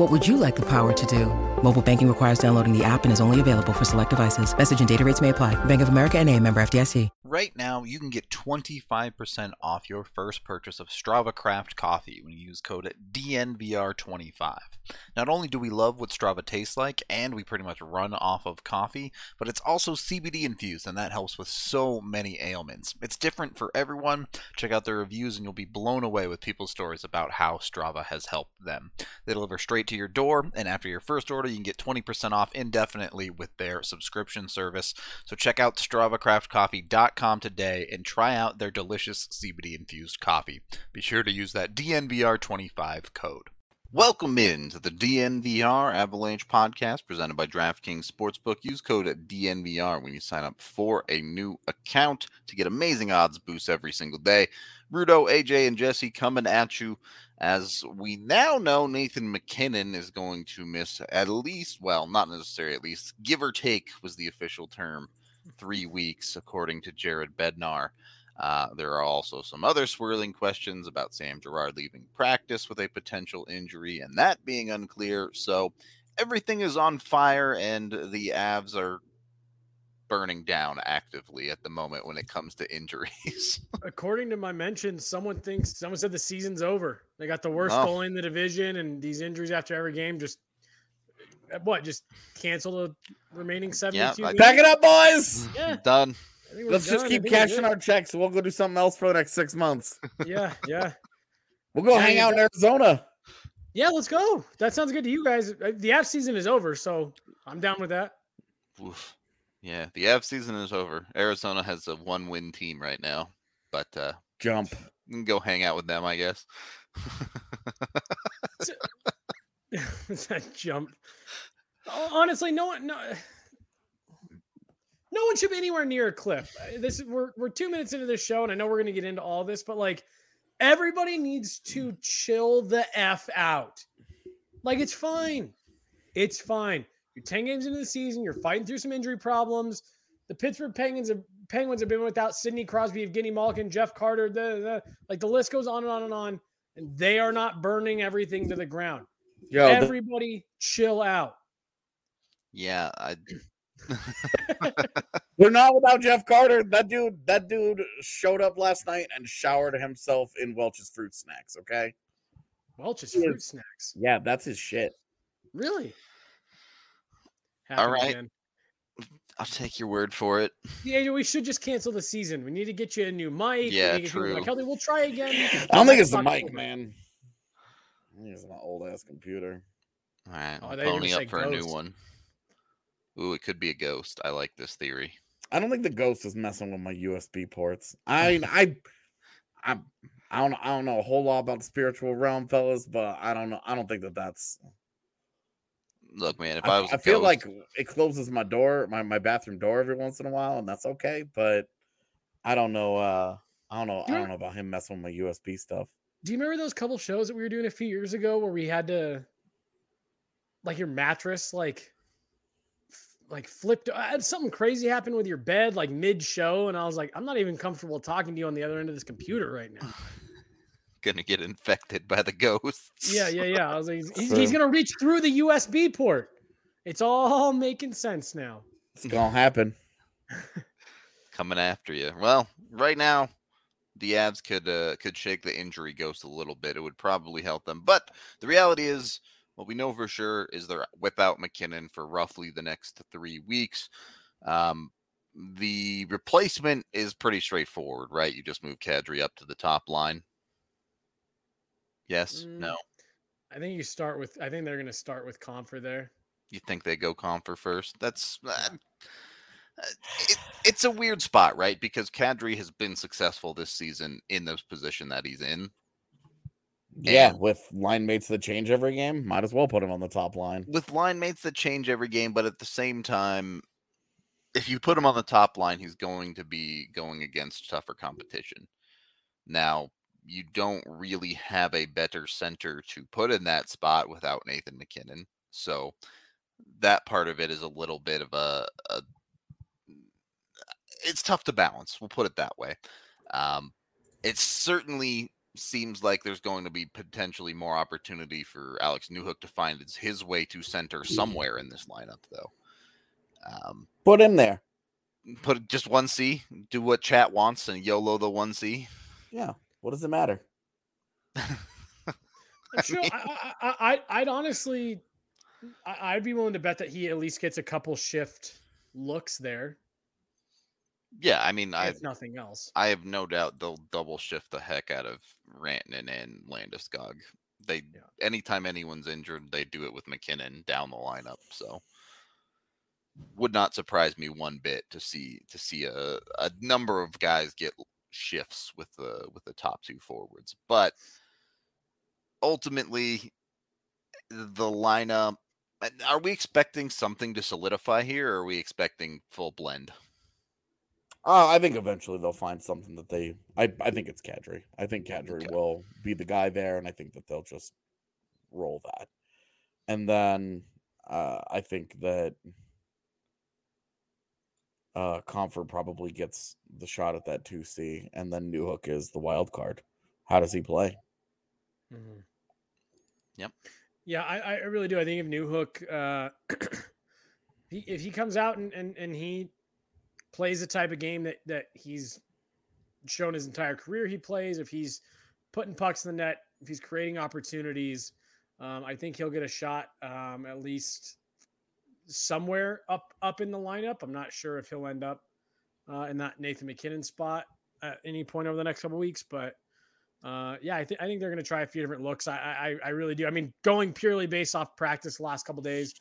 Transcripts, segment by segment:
What would you like the power to do? Mobile banking requires downloading the app and is only available for select devices. Message and data rates may apply. Bank of America and a member FDIC. Right now, you can get 25% off your first purchase of Strava Craft coffee when you use code DNVR25. Not only do we love what Strava tastes like, and we pretty much run off of coffee, but it's also CBD infused, and that helps with so many ailments. It's different for everyone. Check out their reviews, and you'll be blown away with people's stories about how Strava has helped them. They deliver straight to your door, and after your first order, you can get 20% off indefinitely with their subscription service. So check out StravaCraftCoffee.com today and try out their delicious CBD infused coffee. Be sure to use that DNVR25 code. Welcome in to the DNVR Avalanche podcast presented by DraftKings Sportsbook. Use code DNVR when you sign up for a new account to get amazing odds boosts every single day. Rudo, AJ, and Jesse coming at you as we now know Nathan MacKinnon is going to miss at least, well, not necessarily at least, give or take was the official term, three weeks, according to Jared Bednar. Uh, there are also some other swirling questions about Sam Girard leaving practice with a potential injury and that being unclear. So everything is on fire, and the Avs are burning down actively at the moment when it comes to injuries. According to my mentions, someone thinks someone said the season's over. They got the worst oh. goal in the division, and these injuries after every game just uh, what just cancel the remaining 72 yeah, pack it up boys! Yeah. Done. Let's just keep cashing our checks. We'll go do something else for the next six months. Yeah yeah. We'll go hang out in arizona. Yeah let's go. That sounds good to you guys. Uh, the app season is over so i'm down with that. Oof. Yeah, the Av season is over. Arizona has a one-win team right now, but uh, jump. You go hang out with them, I guess. that jump. Honestly, no one, no, no one should be anywhere near a cliff. Uh, this we're we're two minutes into this show, and I know we're going to get into all this, but like everybody needs to chill the f out. Like it's fine, it's fine. You're 10 games into the season. You're fighting through some injury problems. The Pittsburgh Penguins have, Penguins have been without Sidney Crosby, Evgeny Malkin, Jeff Carter. The, the, like the list goes on and on and on. And they are not burning everything to the ground. Yo, Everybody the- chill out. Yeah, I They're not without Jeff Carter. That dude, that dude showed up last night and showered himself in Welch's fruit snacks. Okay, Welch's fruit snacks. Yeah, that's his shit. Really? All right. Again. I'll take your word for it. Yeah, we should just cancel the season. We need to get you a new mic. Yeah, true. Like, we'll try again. I don't think it's the mic, man. I think it's my old ass computer. All right, oh, pony up for ghost. a new one. Ooh, it could be a ghost. I like this theory. I don't think the ghost is messing with my USB ports. I I I I don't I don't know a whole lot about the spiritual realm, fellas, but I don't know. I don't think that that's look, man, if I, I was, I feel ghost, like it closes my door, my, my bathroom door every once in a while, and that's okay. But I don't know. uh I don't know. I don't know about him messing with my USB stuff. Do you remember those couple shows that we were doing a few years ago where we had to, like, your mattress, like, like flipped? I had something crazy happen with your bed, like mid show, and I was like, I'm not even comfortable talking to you on the other end of this computer right now. gonna get infected by the ghosts. Yeah, yeah, yeah. I was like, he's, he's, he's gonna reach through the USB port. It's all making sense now. It's gonna happen. Coming after you. Well, right now, the Avs could uh, could shake the injury ghost a little bit. It would probably help them. But the reality is, what we know for sure is they're without MacKinnon for roughly the next three weeks. Um, the replacement is pretty straightforward, right? You just move Kadri up to the top line. Yes, Mm, no. I think you start with. I think they're going to start with Compher there. You think they go Compher first? That's uh, uh, it, it's a weird spot, right? Because Kadri has been successful this season in this position that he's in. Yeah, And- with line mates that change every game, might as well put him on the top line. with line mates that change every game, but at the same time, if you put him on the top line, he's going to be going against tougher competition. Now, you don't really have a better center to put in that spot without Nathan MacKinnon. So that part of it is a little bit of a, a it's tough to balance. We'll put it that way. Um, it certainly seems like there's going to be potentially more opportunity for Alex Newhook to find his, his way to center somewhere in this lineup, though. Um, Put him there. put just one C, do what chat wants, and YOLO the one C. Yeah. What does it matter? I'm sure. I, I, I, I- I'd honestly, I, I'd be willing to bet that he at least gets a couple shift looks there, Yeah, I mean, I if nothing else. I have no doubt they'll double shift the heck out of Rantanen and Landeskog. They Yeah. anytime anyone's injured, they do it with MacKinnon down the lineup. So would not surprise me one bit to see to see a, a number of guys get shifts with the with the top two forwards. But ultimately the lineup are we expecting something to solidify here or are we expecting full blend? Uh, I think eventually they'll find something that they. I, I think it's Kadri. I think Kadri Okay. will be the guy there, and I think that they'll just roll that. And then uh, I think that uh, Compher probably gets the shot at that two C, and then Newhook is the wild card. How does he play? Mhm. Yep. Yeah, I, I really do. I think if Newhook, uh, he, if he comes out and, and, and he plays the type of game that, that he's shown his entire career he plays, if he's putting pucks in the net, if he's creating opportunities, um, I think he'll get a shot um, at least somewhere up up in the lineup. I'm not sure if he'll end up uh, in that Nathan MacKinnon spot at any point over the next couple weeks, but uh, yeah, I think I think they're going to try a few different looks. I, I I really do. I mean, going purely based off practice the last couple days,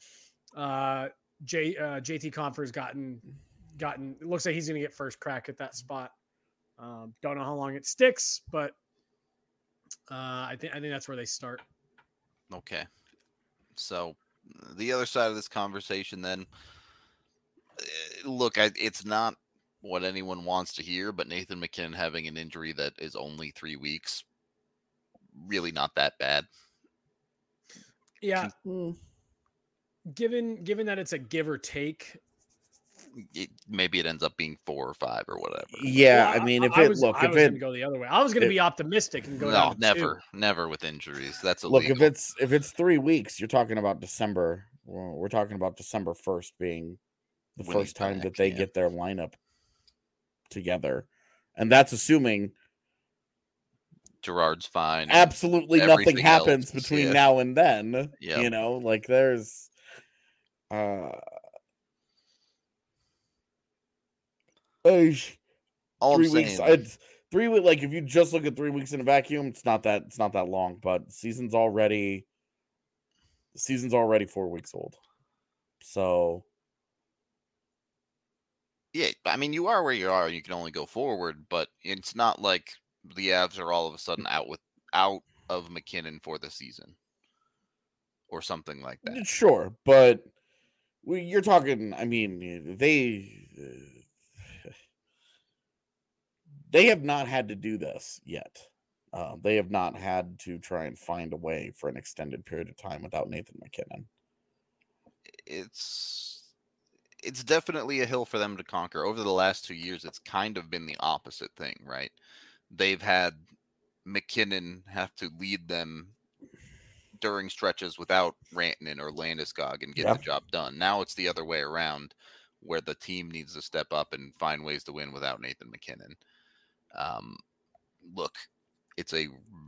uh, J uh, JT Compher's gotten gotten. It looks like he's going to get first crack at that spot. Um, don't know how long it sticks, but uh, I think I think that's where they start. Okay. So the other side of this conversation then eh, look, I, it's not what anyone wants to hear, but Nathan MacKinnon having an injury that is only 3 weeks really not that bad. Yeah, Hmm. given given that it's a give or take. It, maybe it ends up being 4 or 5 or whatever. Yeah, well, I mean, if I it was, look, I if was it gonna go the other way. I was going to be optimistic and go. No, down to two. never, never with injuries. That's a look if it's if it's three weeks, you're talking about December. We're, we're talking about December first being the When first time back, that they yeah. get their lineup together, and that's assuming Girard's fine. absolutely nothing happens else, between yeah. now and then. Yep. You know, like there's uh Eesh, All I'm three weeks. saying, I'd, three weeks. Like if you just look at three weeks in a vacuum, it's not that it's not that long. But season's already season's already four weeks old. So Yeah, I mean, you are where you are. You can only go forward, but it's not like the Avs are all of a sudden out with out of MacKinnon for the season or something like that. sure, but you're talking. I mean, they they have not had to do this yet. Uh, they have not had to try and find a way for an extended period of time without Nathan MacKinnon. It's it's definitely a hill for them to conquer. Over the last two years, it's kind of been the opposite thing, right? They've had MacKinnon have to lead them during stretches without Rantanen or Landeskog and get Yeah. the job done. Now it's the other way around, where the team needs to step up and find ways to win without Nathan MacKinnon. Um, look, it's a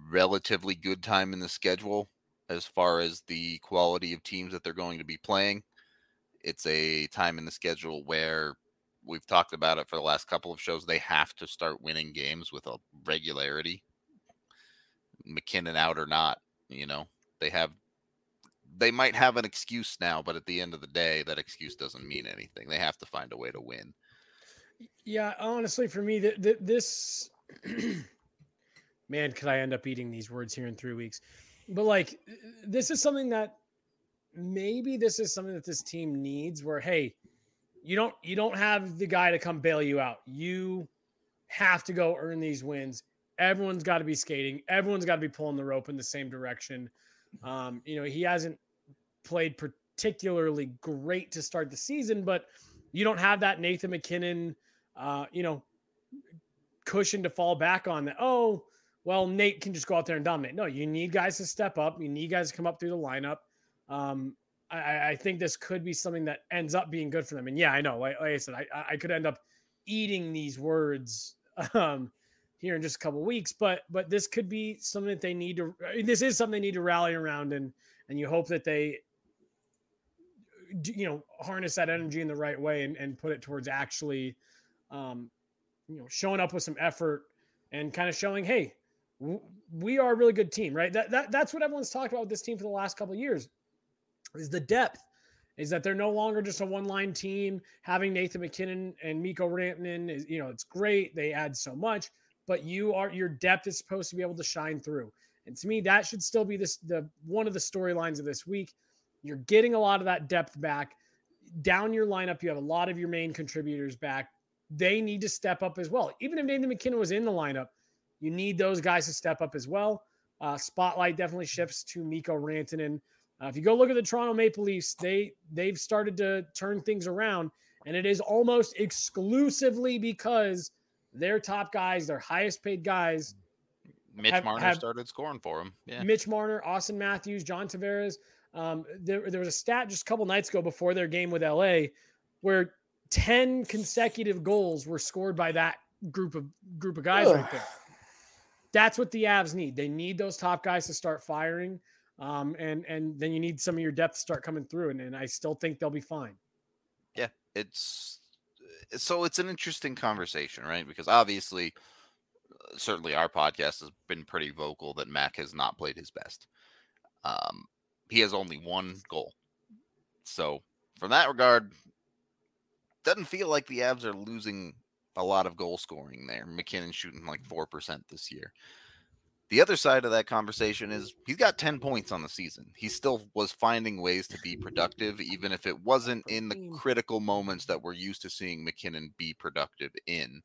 relatively good time in the schedule as far as the quality of teams that they're going to be playing. It's a time in the schedule where we've talked about it for the last couple of shows. They have to start winning games with a regularity. MacKinnon out or not, you know, they have they might have an excuse now, but at the end of the day, that excuse doesn't mean anything. They have to find a way to win. Yeah, honestly, for me, th- th- this man, could I end up eating these words here in three weeks? But like, this is something that maybe this is something that this team needs. Where hey, you don't you don't have the guy to come bail you out. You have to go earn these wins. Everyone's got to be skating. Everyone's got to be pulling the rope in the same direction. Um, you know, he hasn't played particularly great to start the season, but you don't have that Nathan MacKinnon, uh, you know, cushion to fall back on that. Oh, well, Nate can just go out there and dominate. No, you need guys to step up. You need guys to come up through the lineup. Um, I, I, think this could be something that ends up being good for them. And yeah, I know, like, like I said, I, I, could end up eating these words um, here in just a couple weeks, but but this could be something that they need to. This is something they need to rally around, and and you hope that they you know harness that energy in the right way and, and put it towards actually um, you know showing up with some effort and kind of showing hey we are a really good team right? That, that that's what everyone's talked about with this team for the last couple of years is the depth is that they're no longer just a one line team. Having Nathan MacKinnon and Mikko Rantanen is you know it's great. They add so much but you are your depth is supposed to be able to shine through. And to me that should still be this the one of the storylines of this week. You're getting a lot of that depth back. Down your lineup, you have a lot of your main contributors back. They need to step up as well. Even if Nathan MacKinnon was in the lineup, you need those guys to step up as well. Uh, spotlight definitely shifts to Mikko Rantanen. Uh, if you go look at the Toronto Maple Leafs, they they've started to turn things around, and it is almost exclusively because their top guys, their highest paid guys, Mitch have, Marner have, started scoring for them. Yeah. Mitch Marner, Auston Matthews, John Tavares. Um, there, there was a stat just a couple nights ago before their game with LA where 10 consecutive goals were scored by that group of group of guys Ugh. right there. That's what the Avs need. They need those top guys to start firing. Um, and and then you need some of your depth to start coming through. And, and I still think they'll be fine. Yeah, it's so it's an interesting conversation, right? Because obviously, uh, certainly our podcast has been pretty vocal that Mac has not played his best. Um, he has only one goal. So, from that regard, doesn't feel like the Avs are losing a lot of goal scoring there. MacKinnon shooting like 4% this year. The other side of that conversation is he's got 10 points on the season. He still was finding ways to be productive, even if it wasn't in the mm. critical moments that we're used to seeing MacKinnon be productive in.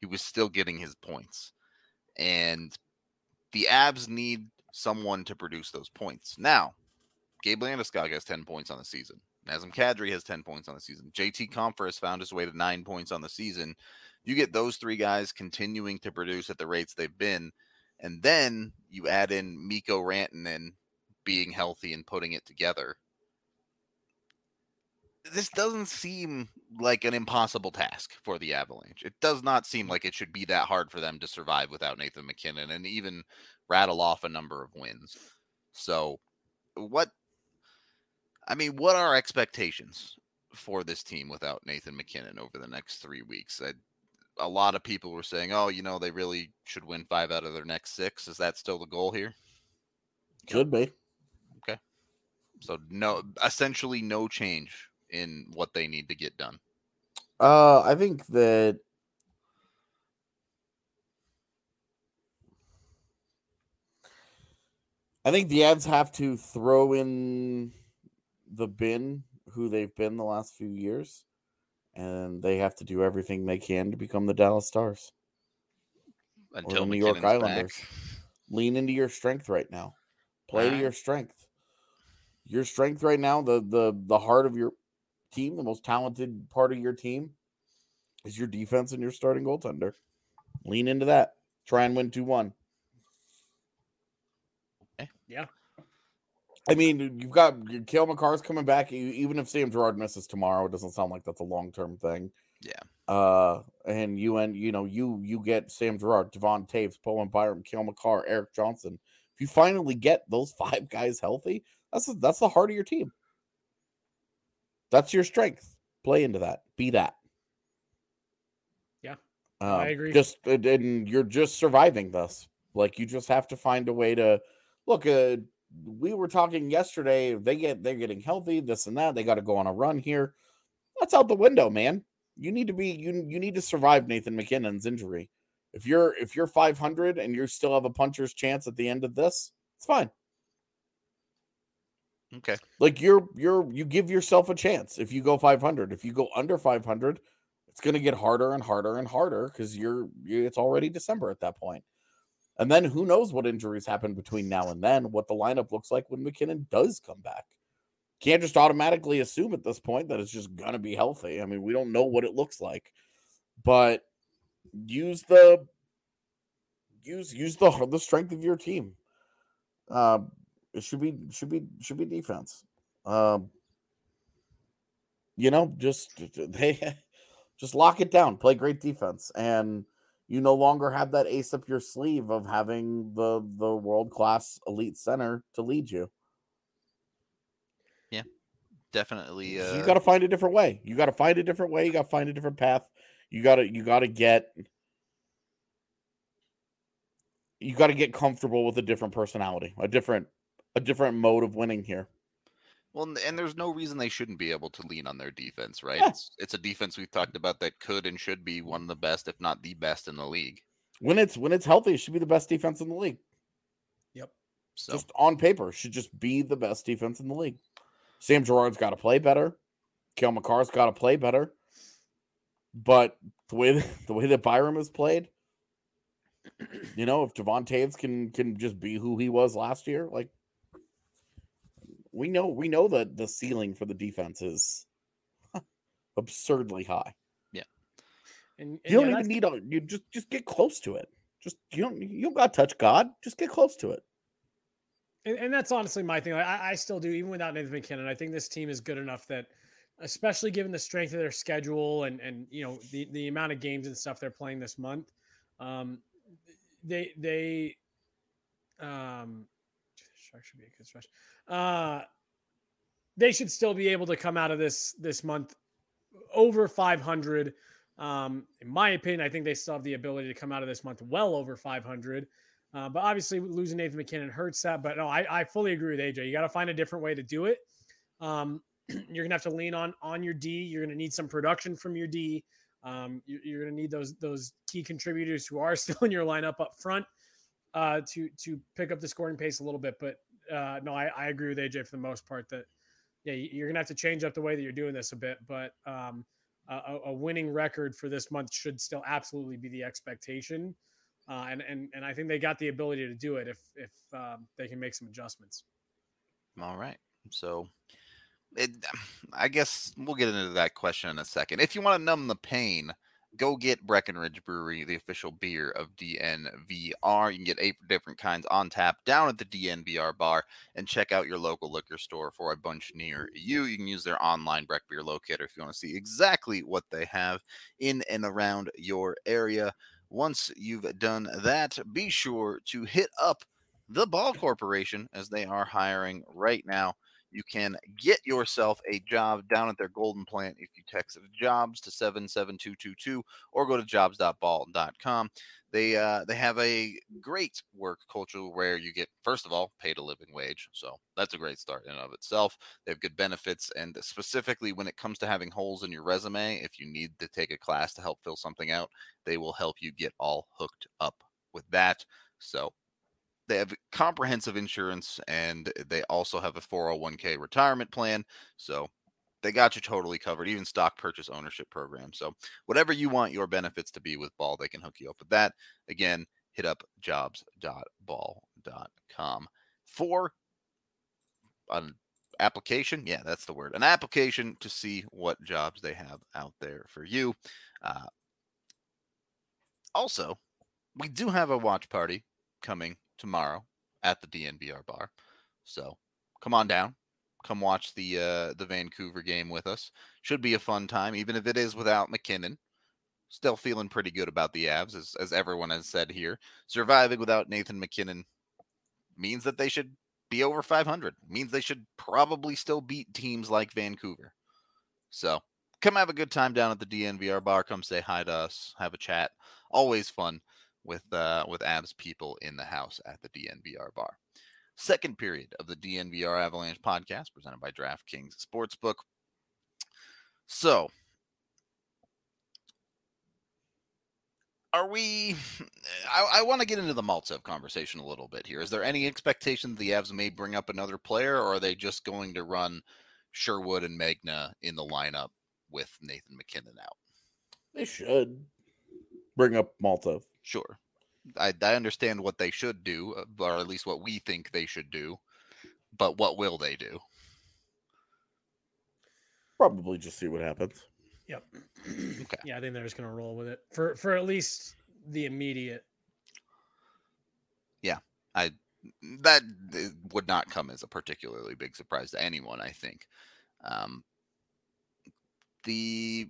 He was still getting his points. And the Avs need someone to produce those points. Now, Gabe Landeskog has 10 points on the season. Nazem Kadri has 10 points on the season. JT has found his way to nine points on the season. You get those three guys continuing to produce at the rates they've been, and then you add in Mikko Rantanen being healthy and putting it together. This doesn't seem like an impossible task for the Avalanche. It does not seem like it should be that hard for them to survive without Nathan MacKinnon and even rattle off a number of wins. So, what I mean, what are expectations for this team without Nathan MacKinnon over the next three weeks? I, a lot of people were saying, "Oh, you know, they really should win five out of their next six. Is that still the goal here? Could be. Okay. So no, essentially no change in what they need to get done. Uh, I think that I think the ads have to throw in the bin who they've been the last few years, and they have to do everything they can to become the Dallas Stars until the New York Islanders. Back. Lean into your strength right now. Play to uh-huh. your strength. Your strength right now, the the the heart of your team, the most talented part of your team, is your defense and your starting goaltender. Lean into that. Try and win two one. Okay. Yeah. I mean, you've got Cale Makar's coming back. Even if Sam Girard misses tomorrow, it doesn't sound like that's a long term thing. Yeah. Uh, and you and you know you you get Sam Girard, Devon Toews, Bowen Byram, Cale Makar, Erik Johnson. If you finally get those five guys healthy, that's a, that's the heart of your team. That's your strength. Play into that. Be that. Um, I agree. Just and- and you're just surviving this. Like you just have to find a way to look. Uh, we were talking yesterday. They get they're getting healthy. This and that. They got to go on a run here. That's out the window, man. You need to be you you need to survive Nathan MacKinnon's injury. If you're if you're 500 and you still have a puncher's chance at the end of this, it's fine. Okay. Like you're you're you give yourself a chance if you go 500. If you go under 500, it's going to get harder and harder and harder because you're you, it's already December at that point. And then who knows what injuries happen between now and then, what the lineup looks like when MacKinnon does come back. Can't just automatically assume at this point that it's just going to be healthy. I mean, we don't know what it looks like. But use the use use the the strength of your team. Um it should be should be should be defense. Um, you know, just they just lock it down, play great defense, and you no longer have that ace up your sleeve of having the the world class elite center to lead you. Yeah, definitely. Uh, you got to find a different way. You got to find a different way. You got to find a different path. You got to you got to get you got to get comfortable with a different personality, a different a different mode of winning here. Well, and- and there's no reason they shouldn't be able to lean on their defense, right? Yeah. It's it's a defense we've talked about that could and should be one of the best, if not the best, in the league. When it's when it's healthy, it should be the best defense in the league. Yep. So Just on paper, should just be the best defense in the league. Sam Girard's got to play better. Cale Makar's got to play better. But the way that, the way that Byram has played, you know, if Devon Toews can can just be who he was last year, like we know we know that the ceiling for the defense is absurdly high. And, and You don't yeah, even need a you just just get close to it. Just you don't you don't got to touch God. Just get close to it. And, and that's honestly my thing. Like, I, I still do, even without Nathan MacKinnon. I think this team is good enough that, especially given the strength of their schedule and and you know the the amount of games and stuff they're playing this month, um, they they, um, Should be a good stretch. Uh, they should still be able to come out of this this month over 500. Um, in my opinion, I think they still have the ability to come out of this month well over 500. Uh, but obviously, losing Nathan MacKinnon hurts that. But no, I, I fully agree with AJ. You got to find a different way to do it. Um, you're gonna have to lean on on your D. You're gonna need some production from your D. Um, you, you're gonna need those those key contributors who are still in your lineup up front uh, to to pick up the scoring pace a little bit. But uh, no, I, I agree with AJ for the most part that yeah, you- you're gonna have to change up the way that you're doing this a bit. But um, a, a- a winning record for this month should still absolutely be the expectation. Uh, and and and I think they got the ability to do it if if um, they can make some adjustments. All right. So, it, I guess we'll get into that question in a second. If you want to numb the pain, go get Breckenridge Brewery, the official beer of DNVR. You can get eight different kinds on tap down at the DNVR bar and check out your local liquor store for a bunch near you. You can use their online Breck Beer Locator if you want to see exactly what they have in and around your area. Once you've done that, be sure to hit up the Ball Corporation as they are hiring right now. You can get yourself a job down at their golden plant if you text jobs to 77222 or go to jobs.ball.com. They uh, they have a great work culture where you get first of all paid a living wage, so that's a great start in and of itself. They have good benefits, and specifically when it comes to having holes in your resume, if you need to take a class to help fill something out, they will help you get all hooked up with that. So they have comprehensive insurance and they also have a 401k retirement plan. So they got you totally covered, even stock purchase ownership program. So whatever you want your benefits to be with Ball, they can hook you up with that. Again, hit up jobs.ball.com for an application. Yeah, that's the word. An application to see what jobs they have out there for you. Uh, also, we do have a watch party coming tomorrow at the DNVR bar. So come on down. Come watch the uh, the Vancouver game with us. Should be a fun time, even if it is without MacKinnon. Still feeling pretty good about the Avs, as, as everyone has said here. Surviving without Nathan MacKinnon means that they should be over 500. Means they should probably still beat teams like Vancouver. So come have a good time down at the DNVR bar. Come say hi to us, have a chat. Always fun with uh, with Avs people in the house at the DNVR bar. Second period of the DNVR Avalanche podcast presented by DraftKings Sportsbook. So, are we? I, I want to get into the Maltsev conversation a little bit here. Is there any expectation that the Avs may bring up another player, or are they just going to run Sherwood and Megna in the lineup with Nathan MacKinnon out? They should bring up Malta. Sure. I, I understand what they should do, uh, or at least what we think they should do. But what will they do? Probably just see what happens. Yep. Okay. Yeah, I think they're just gonna roll with it for for at least the immediate. Yeah, I that would not come as a particularly big surprise to anyone. I think. Um, the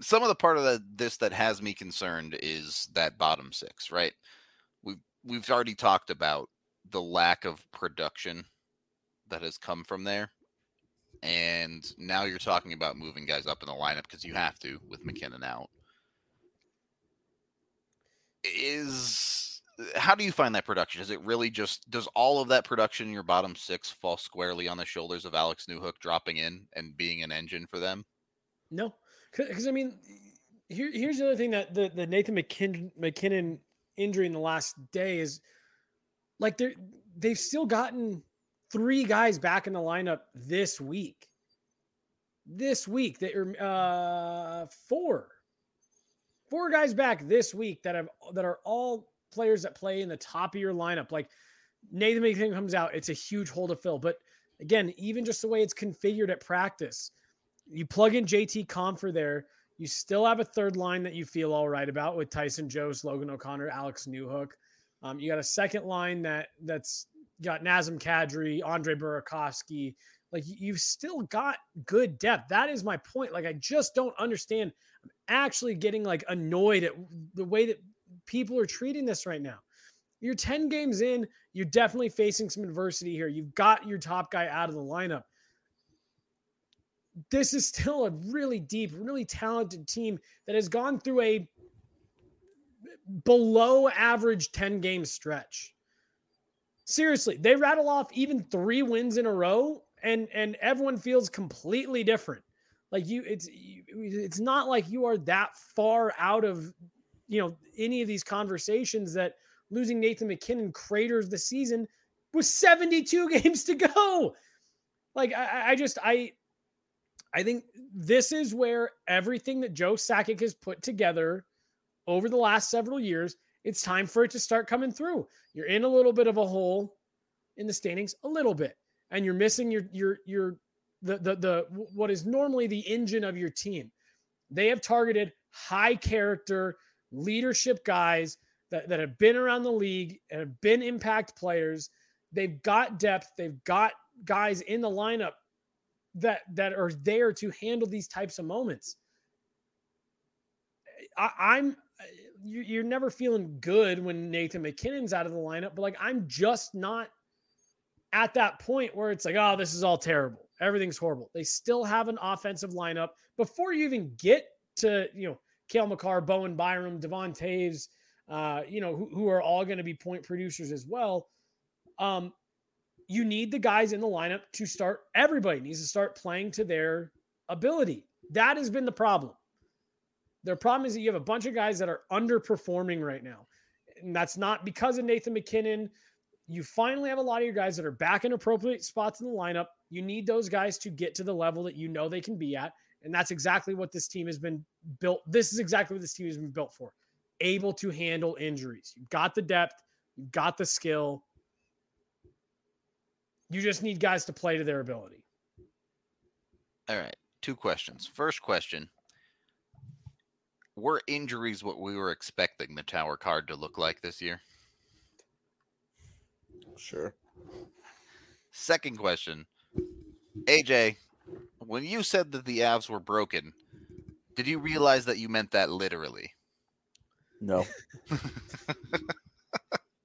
some of the part of the, this that has me concerned is that bottom six. Right, we've we've already talked about the lack of production that has come from there. And now you're talking about moving guys up in the lineup because you have to with MacKinnon out. Is how do you find that production? Is it really just does all of that production in your bottom six fall squarely on the shoulders of Alex Newhook dropping in and being an engine for them? No, because I mean, here here's the other thing that the the Nathan MacKinnon MacKinnon injury in the last day is like they're they've still gotten three guys back in the lineup this week. This week, they are uh, four, four guys back this week that have that are all players that play in the top of your lineup. Like Nathan MacKinnon comes out, it's a huge hole to fill. But again, even just the way it's configured at practice, you plug in JT Compher there. You still have a third line that you feel all right about with Tyson Jost, Logan O'Connor, Alex Newhook. Um, you got a second line that that's got Nazem Kadri, Andre Burakovsky. Like you've still got good depth. That is my point. Like I just don't understand. I'm actually getting like annoyed at the way that people are treating this right now. You're 10 games in, you're definitely facing some adversity here. You've got your top guy out of the lineup. This is still a really deep, really talented team that has gone through a below average 10 game stretch. Seriously, they rattle off even three wins in a row and and everyone feels completely different. Like you it's it's not like you are that far out of you know any of these conversations that losing Nathan MacKinnon craters the season with 72 games to go. Like I, I just I I think this is where everything that Joe Sakic has put together over the last several years, it's time for it to start coming through. You're in a little bit of a hole in the standings, a little bit, and you're missing your your your the the the what is normally the engine of your team. They have targeted high character leadership guys that, that have been around the league and have been impact players. They've got depth. They've got guys in the lineup that that are there to handle these types of moments. I, am you're never feeling good when Nathan MacKinnon's out of the lineup, but like I'm just not at that point where it's like, oh, this is all terrible. Everything's horrible. They still have an offensive lineup before you even get to, you know, Cale Makar, Bowen Byram, Devon Toews, uh, you know, who, who are all going to be point producers as well. Um, you need the guys in the lineup to start. Everybody needs to start playing to their ability. That has been the problem. Their problem is that you have a bunch of guys that are underperforming right now. And that's not because of Nathan MacKinnon. You finally have a lot of your guys that are back in appropriate spots in the lineup. You need those guys to get to the level that you know they can be at. And that's exactly what this team has been built. This is exactly what this team has been built for. Able to handle injuries. You've got the depth, you've got the skill. You just need guys to play to their ability. All right. Two questions. First question Were injuries what we were expecting the tower card to look like this year? Sure. Second question AJ, when you said that the Avs were broken, did you realize that you meant that literally? No.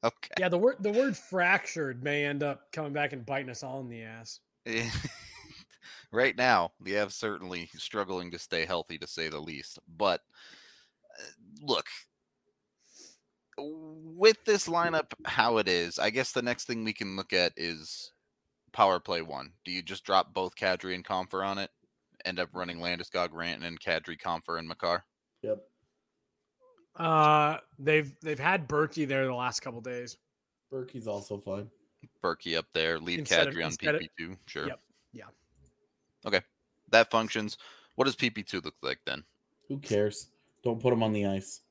okay. Yeah, the word the word fractured may end up coming back and biting us all in the ass. right now, the Avs certainly struggling to stay healthy, to say the least. But uh, look, with this lineup, how it is, I guess the next thing we can look at is power play one. Do you just drop both Kadri and Compher on it? End up running Landeskog, Ranton, and Kadri, Compher, and Makar? Yep. Uh, they've they've had Berkey there the last couple days. Berkey's also fine. Berkey up there, lead Instead of- Kadri on PP2. Sure. Yep. Yeah. Okay. That functions. What does PP2 look like then? Who cares? Don't put him on the ice.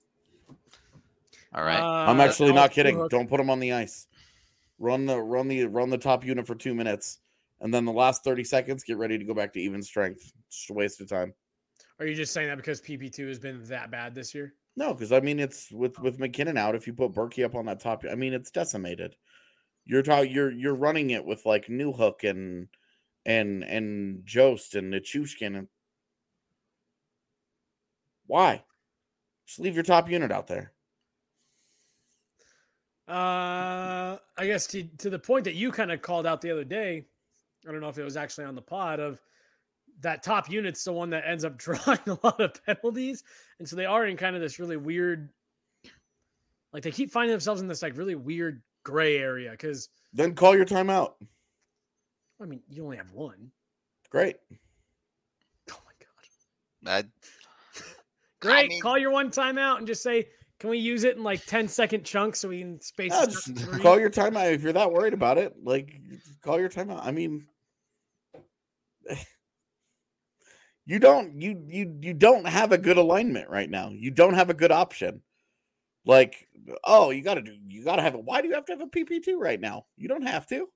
All right. I'm Uh, actually not kidding. Newhook- Don't put him on the ice. Run the run the run the top unit for two minutes, and then the last thirty seconds, get ready to go back to even strength. Just a waste of time. Are you just saying that because PP2 has been that bad this year? No, because I mean it's with with MacKinnon out. If you put Berkey up on that top, I mean it's decimated. You're talking. You're you're running it with like Newhook and and and Jost and Nichushkin. And... Why? Just leave your top unit out there. Uh, I guess to to the point that you kind of called out the other day. I don't know if it was actually on the pod of that top unit's the one that ends up drawing a lot of penalties, and so they are in kind of this really weird. Like they keep finding themselves in this like really weird gray area because Then call your timeout. I mean you only have one. Great. Oh my god! I, Great, mean- call your one timeout and just say, "Can we use it in like 10 second chunks so we can space Yeah, this just out call your timeout if you're that worried about it. Like, call your timeout. I mean, you don't you you you don't have a good alignment right now. You don't have a good option. Like, oh, you got to do you got to have a. Why do you have to have a PP two right now? You don't have to.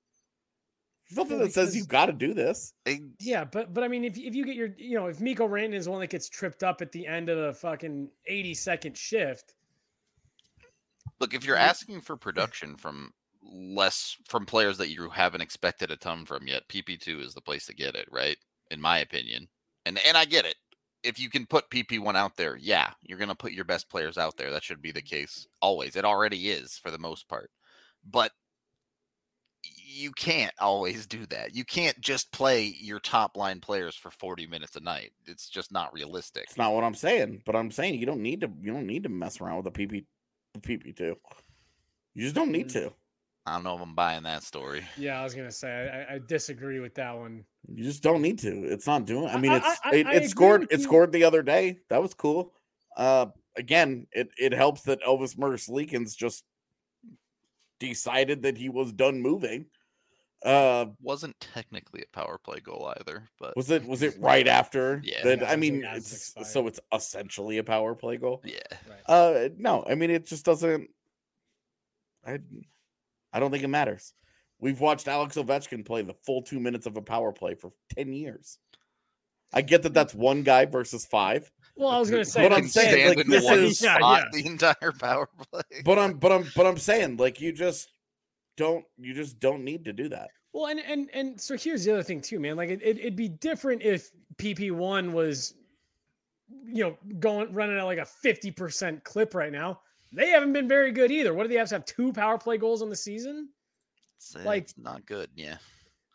There's nothing Well, that says you because- got to do this. Yeah, but but I mean, if if you get your, you know, if Mikko Ranton is the one that gets tripped up at the end of the fucking 80 second shift, look, if you're asking for production from less from players that you haven't expected a ton from yet, PP2 is the place to get it, right? In my opinion. And and I get it. If you can put PP1 out there, yeah, you're going to put your best players out there. That should be the case always. It already is for the most part. But you can't always do that. You can't just play your top line players for 40 minutes a night. It's just not realistic. It's not what I'm saying, but I'm saying you don't need to. You don't need to mess around with a PP PP two. You just don't need Mm. to. I don't know if I'm buying that story. yeah, I was gonna say I, I disagree with that one. You just don't need to. It's not doing. I I- mean, it's I- it, I it agree scored. It you. scored the other day. That was cool. Uh, again, it it helps that Elvis Merzlikins just decided that he was done moving. Uh, Wasn't technically a power play goal either, but was it was it right after? Yeah. That, Yeah, I mean, like as it it's so it's essentially a power play goal. yeah. Right. Uh, no, I mean it just doesn't. I I don't think it matters. We've watched Alex Ovechkin play the full two minutes of a power play for ten years. I get that that's one guy versus five, Well, I was gonna say What I'm saying, stand like, in this one is- Yeah, yeah. the entire power play. but I'm but I'm but I'm saying like you just don't you just don't need to do that. Well, and and and so here's the other thing too, man. Like it, it it'd be different if PP one was, you know, going running at like a fifty percent clip right now. They haven't been very good either. What do the Avs have? Two power play goals on the season. It's, uh, like- it's not good. Yeah.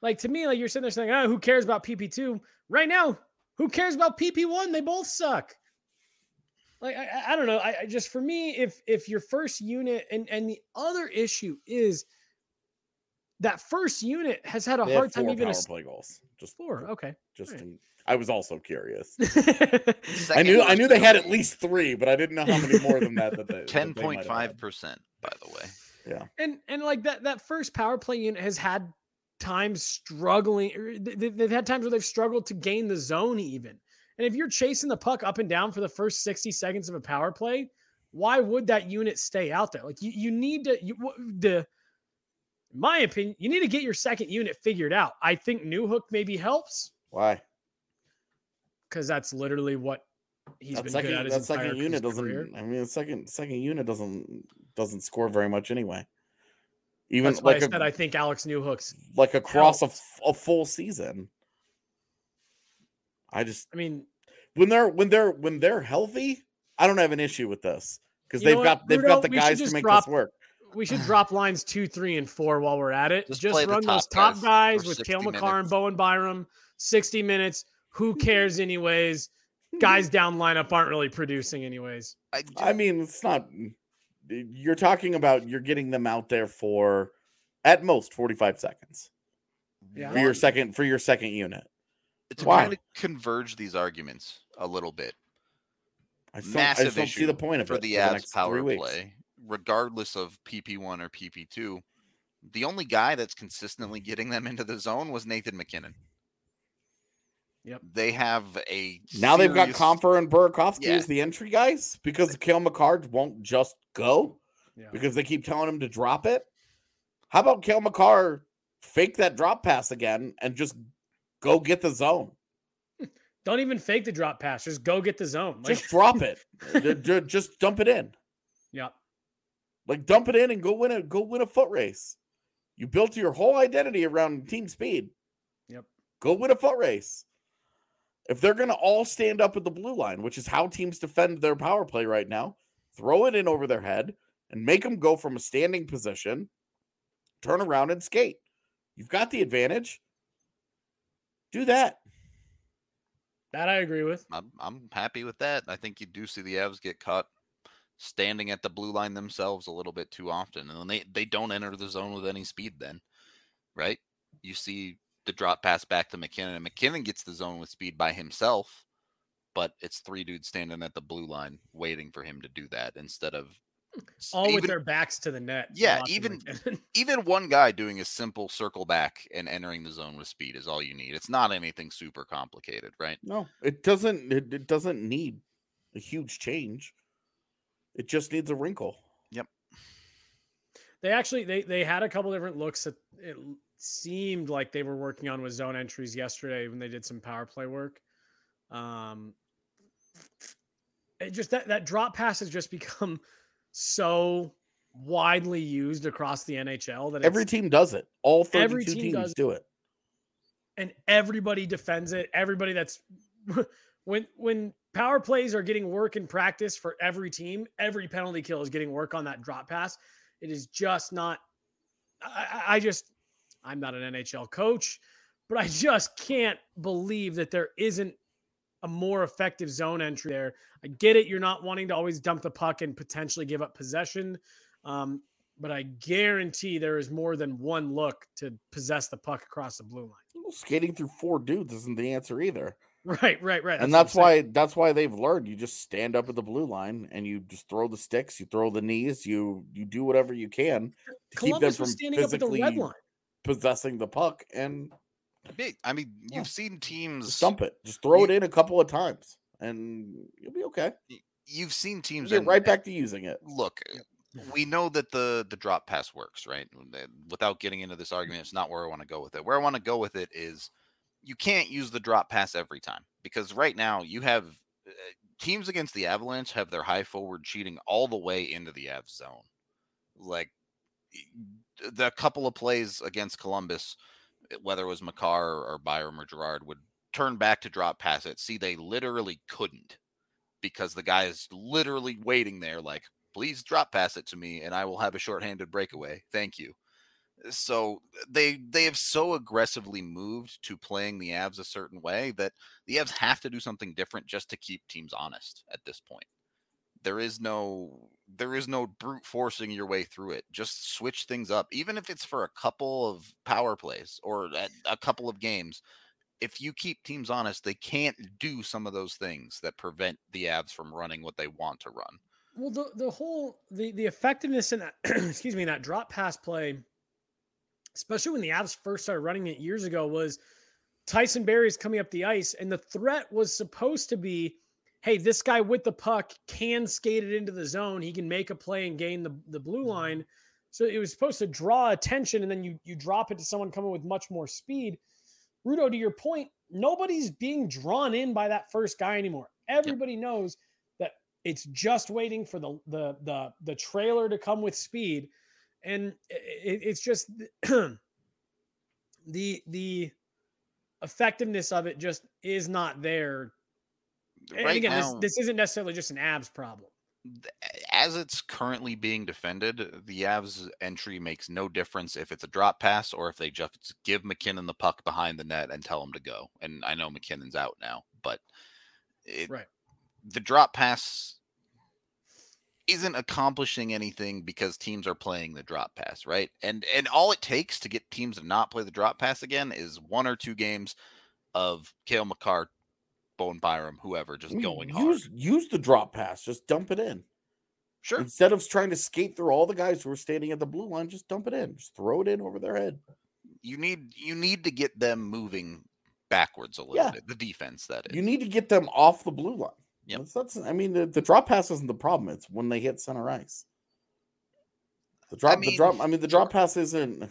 Like to me, like you're sitting there saying, "Oh, who cares about PP two right now? Who cares about PP one? They both suck." Like I, I- I don't know. I, I just for me, if if your first unit and and the other issue is that first unit has had a They have hard time four even power es- play goals. Just four. Okay. just alright. in- I was also curious. I knew I knew they had at least three, but I didn't know how many more than that. that they, that they Ten might point have five had. percent, by the way. Yeah, and and like that that first power play unit has had times struggling er, or th- th- they've had times where they've struggled to gain the zone even and if you're chasing the puck up and down for the first 60 seconds of a power play why would that unit stay out there like you, you need to you the in my opinion you need to get your second unit figured out i think Newhook maybe helps Why? Because that's literally what he's that been second good at his that second unit doesn't. career. I mean, second second unit doesn't doesn't score very much anyway. Even that's why like i a, said i think Alex Newhook's like across a, helps. f- a full season. I just i mean when they're when they're when they're healthy, I don't have an issue with this because they've what, got they've Rudo? got the guys to make drop- this work. we should drop lines two, three, and four while we're at it. Just Just, play the run those top top guys guys with 60 Cale Makar and. Bowen Byram. 60 minutes. Who cares anyways? Guys down lineup aren't really producing anyways. I, I mean, it's not. You're talking about you're getting them out there for at most 45 seconds Yeah. for your second for your second unit. to Why? kind of converge these arguments a little bit. I just don't, I Massive just don't see the point of for it the for Avs power three weeks. play, regardless of PP1 or PP2. The only guy that's consistently getting them into the zone was Nathan MacKinnon. Yep. They have a Now they've got serious- Compher and Burakovsky Yeah. as the entry guys because Cale Makar won't just go Yeah. because they keep telling him to drop it. How about Cale Makar fake that drop pass again and just go get the zone? Don't even fake the drop pass. Just go get the zone. Like, Just drop it. Ju- ju- just dump it in. yeah. Like dump it in and go win a go win a foot race. You built your whole identity around team speed. Yep. Go win a foot race. If they're going to all stand up at the blue line, which is how teams defend their power play right now, throw it in over their head and make them go from a standing position, turn around and skate. You've got the advantage. Do that. That I agree with. I'm, I'm happy with that. I think you do see the Avs get caught standing at the blue line themselves a little bit too often, and then they they don't enter the zone with any speed. Then, right? You see the drop pass back to MacKinnon, and MacKinnon gets the zone with speed by himself, but it's three dudes standing at the blue line waiting for him to do that instead of s- All with their backs to the net. Yeah, even- even one guy doing a simple circle back and entering the zone with speed is all you need. It's not anything super complicated, right? No, it doesn't it, it doesn't need a huge change. It just needs a wrinkle. Yep. They actually they they had a couple different looks that it l- seemed like they were working on with zone entries yesterday when they did some power play work. Um it just that that drop pass has just become so widely used across the NHL that Every team does it. All 32 every team teams does do it. and everybody defends it. Everybody that's when when power plays are getting work in practice for every team, every penalty kill is getting work on that drop pass. It is just not. I, I- I just I'm not an NHL coach, but I just can't believe that there isn't a more effective zone entry there. I get it. You're not wanting to always dump the puck and potentially give up possession. Um, but I guarantee there is more than one look to possess the puck across the blue line. Well, Skating through four dudes isn't the answer either. Right, right, right. and that's saying. why that's why they've learned you just stand up at the blue line and you just throw the sticks, you throw the knees, you you do whatever you can to keep them Columbus from standing up at the red line. Possessing the puck and I mean, you've seen teams just dump it. Just throw it in a couple of times and you'll be okay. You've seen You teams get and- right back to using it. look we know that the the drop pass works right without getting into this argument it's not where i want to go with it where i want to go with it is you can't use the drop pass every time because right now you have uh, teams against the avalanche have their high forward cheating all the way into the av zone like y- the couple of plays against columbus uh, whether it was Makar or Byram or Girard would turn back to drop pass it see they literally couldn't because the guy is literally waiting there like please drop pass it to me and I will have a shorthanded breakaway. Thank you. So they they have so aggressively moved to playing the Avs a certain way that the Avs have to do something different just to keep teams honest at this point. There is no there is no brute forcing your way through it. Just switch things up even if it's for a couple of power plays or a, couple of games. If you keep teams honest, they can't do some of those things that prevent the Avs from running what they want to run. Well, the the whole the the effectiveness in that excuse me in that drop pass play, especially when the Avs first started running it years ago, was Tyson Barrie's coming up the ice, and the threat was supposed to be, hey, this guy with the puck can skate it into the zone. He can make a play and gain the the blue mm-hmm. line. So it was supposed to draw attention, and then you you drop it to someone coming with much more speed. Rudo, to your point, nobody's being drawn in by that first guy anymore. Everybody knows that it's just waiting for the the the the trailer to come with speed, and it, it's just the the effectiveness of it just is not there. Eh, and Right again, now, this this isn't necessarily just an Avs problem. as it's currently being defended, the Avs entry makes no difference if it's a drop pass or if they just give MacKinnon the puck behind the net and tell him to go. And I know MacKinnon's out now, but it, Right. the drop pass isn't accomplishing anything because teams are playing the drop pass, right? And and all it takes to get teams to not play the drop pass again is one or two games of Cale Makar, Bowen Byram, whoever, just Mm, going hard. use use the drop pass. Just dump it in. Sure. Instead of trying to skate through all the guys who are standing at the blue line, just dump it in. Just throw it in over their head. you need you need to get them moving backwards a little Yeah. bit. The defense that is. You need to get them off the blue line. Yep. That's, that's I mean the, the drop pass isn't the problem. It's when they hit center ice. The drop mean, the drop I mean the drop pass isn't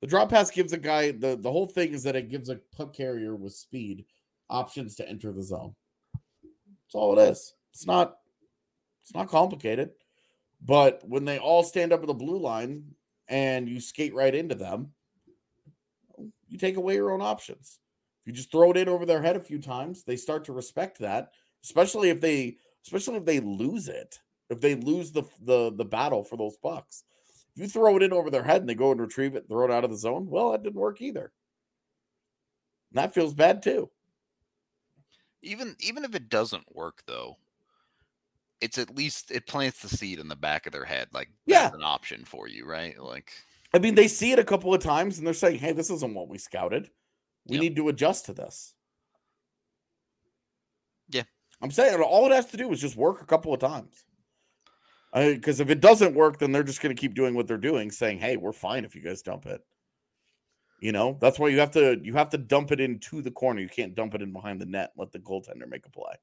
the drop pass gives a guy the, the whole thing is that it gives a puck carrier with speed options to enter the zone. That's all it is. It's not it's not complicated. But when they all stand up at the blue line and you skate right into them, you take away your own options. If you just throw it in over their head a few times, they start to respect that, especially if they especially if they lose it. If they lose the the the battle for those bucks. If you throw it in over their head and they go and retrieve it, throw it out of the zone, well, that didn't work either. And that feels bad too. Even even if it doesn't work though, it's at least it plants the seed in the back of their head, like Yeah. that's an option for you, right? Like I mean, they see it a couple of times and they're saying, "Hey, this isn't what we scouted. We Yep. need to adjust to this." Yeah. I'm saying all it has to do is just work a couple of times. Because if it doesn't work, then they're just going to keep doing what they're doing, saying, "Hey, we're fine if you guys dump it." You know, that's why you have to you have to dump it into the corner. You can't dump it in behind the net. Let the goaltender make a play.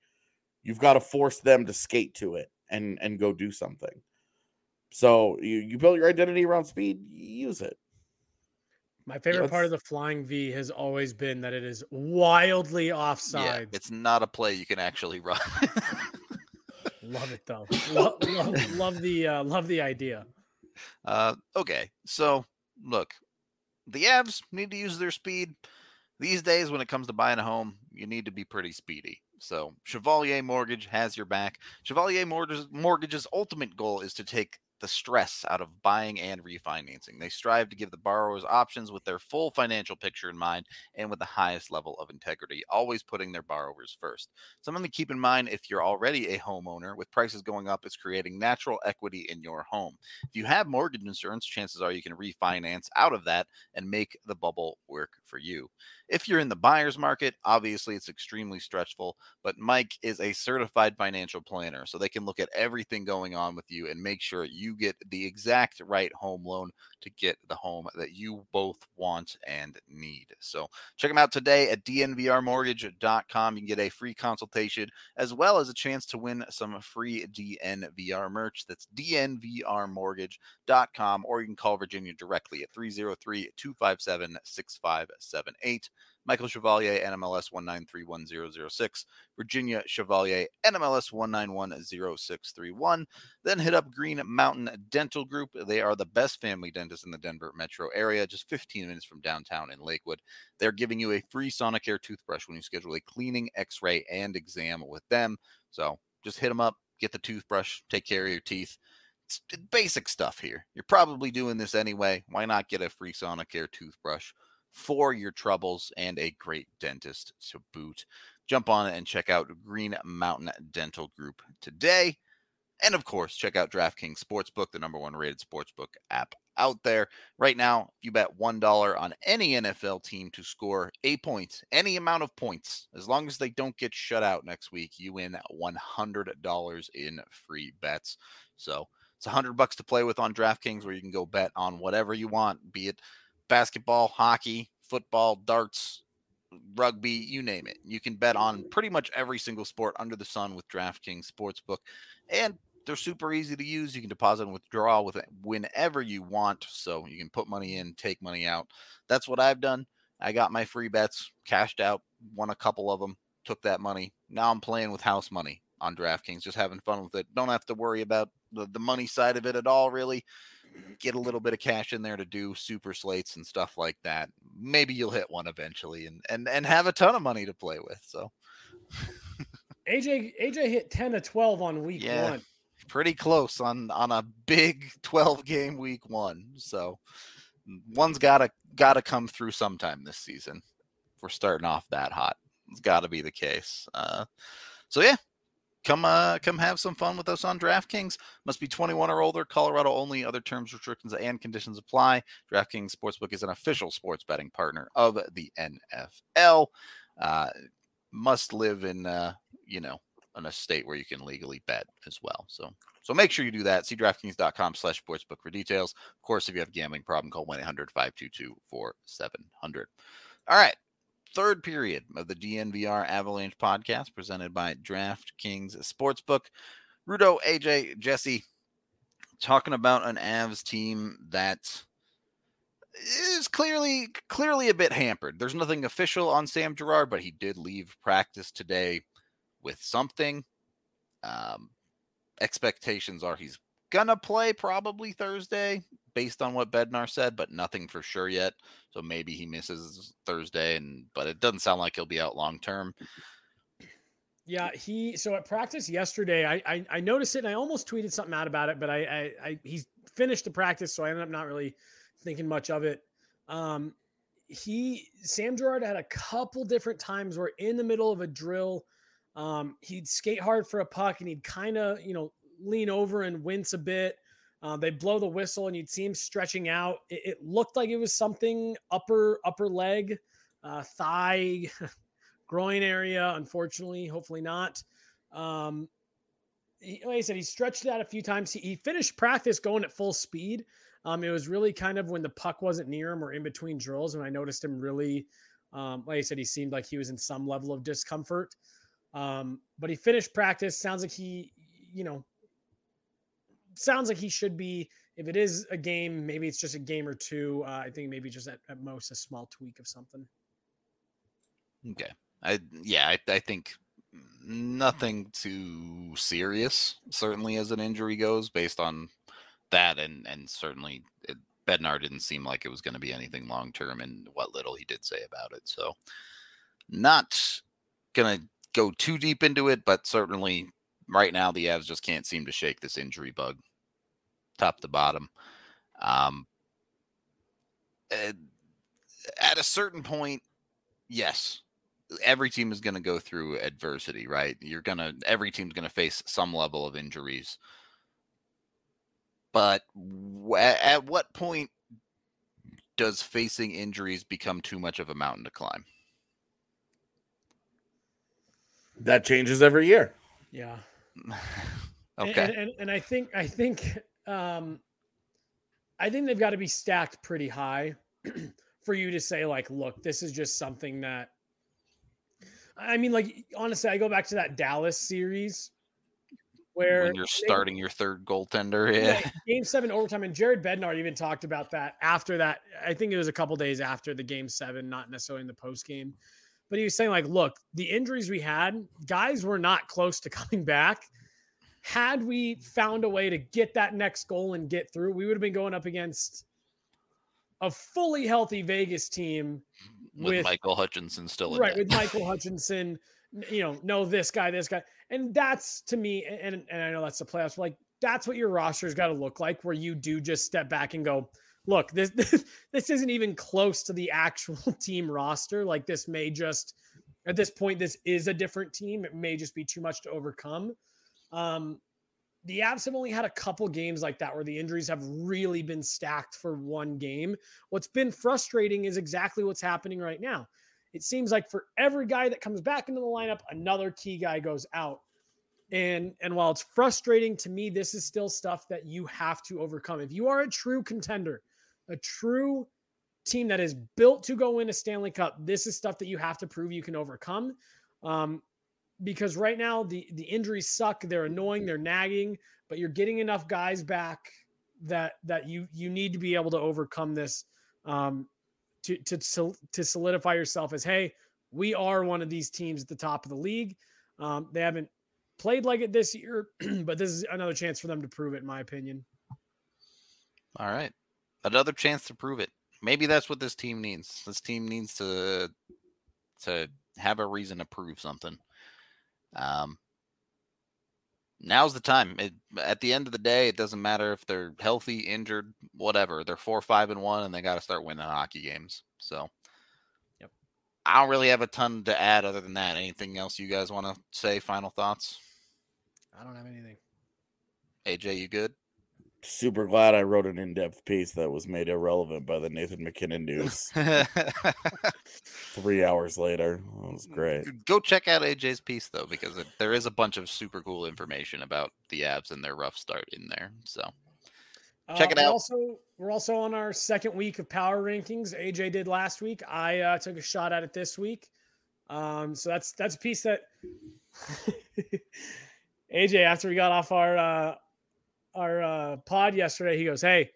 You've got to force them to skate to it and and go do something. So you you build your identity around speed. Use it. My favorite part of the flying V has always been that it is wildly yeah, offside. it's not a play you can actually run. Love it though. Lo- love, love the uh, love the idea. Uh, okay, so look, the Avs need to use their speed. These days, when it comes to buying a home, you need to be pretty speedy. So, Chevalier Mortgage has your back. Chevalier Mortgage's ultimate goal is to take the stress out of buying and refinancing. They strive to give the borrowers options with their full financial picture in mind and with the highest level of integrity, always putting their borrowers first. Something to keep in mind if you're already a homeowner, with prices going up, is creating natural equity in your home. If you have mortgage insurance, chances are you can refinance out of that and make the bubble work for you. If you're in the buyer's market, obviously it's extremely stretchful, but Mike is a certified financial planner, so they can look at everything going on with you and make sure you get the exact right home loan to get the home that you both want and need. So check them out today at dnvrmortgage.com. You can get a free consultation as well as a chance to win some free DNVR merch. That's dnvrmortgage.com, or you can call Virginia directly at 303 257 6578. Michael Chevalier, NMLS 1931006. Virginia Chevalier, NMLS 1910631. Then hit up Green Mountain Dental Group. They are the best family dentist in the Denver metro area, just 15 minutes from downtown in Lakewood. They're giving you a free Sonicare toothbrush when you schedule a cleaning, x ray, and exam with them. So just hit them up, get the toothbrush, take care of your teeth. It's basic stuff here. You're probably doing this anyway. Why not get a free Sonicare toothbrush for your troubles and a great dentist to boot? Jump on and check out Green Mountain Dental Group today. And of course, check out DraftKings Sportsbook, the number one rated sportsbook app out there. Right now, if you bet $1 on any NFL team to score a point, any amount of points, as long as they don't get shut out next week, you win $100 in free bets. So it's 100 bucks to play with on DraftKings where you can go bet on whatever you want, be it basketball, hockey, football, darts, rugby, you name it. You can bet on pretty much every single sport under the sun with DraftKings Sportsbook. And they're super easy to use. You can deposit and withdraw with it whenever you want. So you can put money in, take money out. That's what I've done. I got my free bets, cashed out, won a couple of them, took that money. Now I'm playing with house money on DraftKings, just having fun with it. Don't have to worry about the, the money side of it at all, really. Get a little bit of cash in there to do super slates and stuff like that. Maybe you'll hit one eventually and and and have a ton of money to play with. So AJ AJ hit 10 to 12 on week Yeah. one. pretty close on on a big 12 game week one. So one's gotta gotta come through sometime this season. We're starting off that hot, it's got to be the case. Uh, so yeah, come uh come have some fun with us on DraftKings. Must be 21 or older. Colorado only. Other terms, restrictions, and conditions apply. DraftKings Sportsbook is an official sports betting partner of the NFL. Uh, must live in uh, you know in a state where you can legally bet as well. So so make sure you do that. See DraftKings.com slash sportsbook for details. Of course, if you have a gambling problem, call 1-800-522-4700. All right. Third period of the DNVR Avalanche podcast presented by DraftKings Sportsbook. Rudo, AJ, Jesse, talking about an Avs team that is clearly clearly a bit hampered. There's nothing official on Sam Girard, but he did leave practice today with something. Um, expectations are he's gonna play probably Thursday, based on what Bednar said, but nothing for sure yet. So maybe he misses Thursday, and but it doesn't sound like he'll be out long term. Yeah, he so at practice yesterday, I, I, I noticed it and I almost tweeted something out about it, but I I, I he's finished the practice, so I ended up not really thinking much of it. Um, he Sam Girard had a couple different times where in the middle of a drill, um, he'd skate hard for a puck and he'd kind of you know lean over and wince a bit. Uh, they blow the whistle and you'd see him stretching out. It, it looked like it was something upper upper leg, uh, thigh, groin area. Unfortunately, hopefully not. Um, he, like I said, he stretched out a few times. He, he finished practice going at full speed. Um, it was really kind of when the puck wasn't near him or in between drills, and I noticed him really. Um, like I said, he seemed like he was in some level of discomfort. Um, but he finished practice. Sounds like he, you know, sounds like he should be. If it is a game, maybe it's just a game or two. Uh, I think maybe just at, at most a small tweak of something. Okay. I yeah, I, I think nothing too serious. Certainly, as an injury goes, based on that, and and certainly it, Bednar didn't seem like it was going to be anything long term, and what little he did say about it. So, not gonna go too deep into it, but certainly right now the Avs just can't seem to shake this injury bug, top to bottom. Um, at a certain point, yes, every team is going to go through adversity, right? You're going to, every team's going to face some level of injuries. But w- at what point does facing injuries become too much of a mountain to climb? That changes every year. Yeah. okay. And, and, and I think I think um I think they've got to be stacked pretty high for you to say like, look, this is just something that I mean, like honestly, I go back to that Dallas series where when you're starting they, your third goaltender, yeah. yeah. Game seven overtime, and Jared Bednar even talked about that after that. I think it was a couple days after the game seven, not necessarily in the post game. But he was saying, like, look, the injuries we had, guys were not close to coming back. Had we found a way to get that next goal and get through, we would have been going up against a fully healthy Vegas team with, with Michael Hutchinson still right with Michael Hutchinson. You know, no this guy, this guy, and that's to me, and and I know that's the playoffs. Like that's what your roster's got to look like, where you do just step back and go, look, this, this isn't even close to the actual team roster. Like this may just at this point, this is a different team. It may just be too much to overcome. Um, the Avs have only had a couple games like that where the injuries have really been stacked for one game. What's been frustrating is exactly what's happening right now. It seems like for every guy that comes back into the lineup, another key guy goes out. And and while it's frustrating to me, this is still stuff that you have to overcome. If you are a true contender, a true team that is built to go win a Stanley Cup, this is stuff that you have to prove you can overcome. Um, because right now the the injuries suck. They're annoying. They're nagging. But you're getting enough guys back that that you you need to be able to overcome this um, to to to solidify yourself as hey, we are one of these teams at the top of the league. Um, they haven't played like it this year, but this is another chance for them to prove it, in my opinion. All right, another chance to prove it. Maybe that's what this team needs. This team needs to to have a reason to prove something. Um, now's the time. It, at the end of the day, it doesn't matter if they're healthy, injured, whatever. They're four, five, and one, and they got to start winning hockey games. So, Yep. I don't really have a ton to add other than that. Anything else you guys want to say? Final thoughts? I don't have anything. AJ, you good? Super glad I wrote an in-depth piece that was made irrelevant by the Nathan MacKinnon news. Three hours later, that was great. Go check out AJ's piece though, because it, there is a bunch of super cool information about the Avs and their rough start in there. So Check it Uh, we're out. Also, we're also on our second week of power rankings. AJ did last week. I uh, took a shot at it this week. Um, so that's that's a piece that AJ after we got off our uh, our uh, pod yesterday, he goes, "Hey."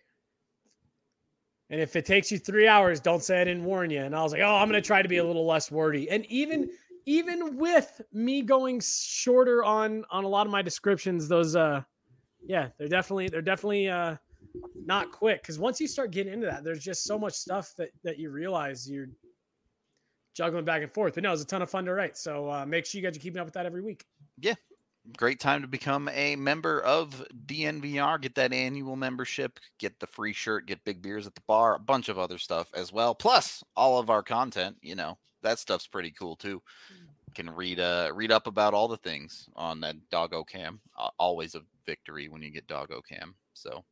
And if it takes you three hours, don't say I didn't warn you. And I was like, oh, I'm gonna try to be a little less wordy. And even even with me going shorter on on a lot of my descriptions, those uh yeah, they're definitely they're definitely uh not quick because once you start getting into that, there's just so much stuff that that you realize you're juggling back and forth. But no, it's a ton of fun to write. So uh, make sure you guys are keeping up with that every week. Great time to become a member of DNVR. Get that annual membership, get the free shirt, get big beers at the bar, a bunch of other stuff as well. Plus all of our content, you know, that stuff's pretty cool too. Can read uh read up about all the things on that doggo cam. Uh, always a victory when you get doggo cam. So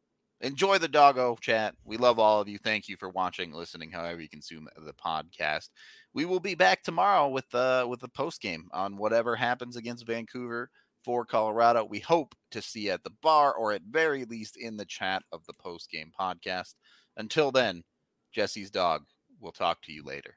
enjoy the doggo chat. We love all of you. Thank you for watching, listening, however you consume the podcast. We will be back tomorrow with uh with the post game on whatever happens against Vancouver for Colorado. We hope to see at the bar or at very least in the chat of the post game podcast. Until then, Jesse's dog. We'll talk to you later.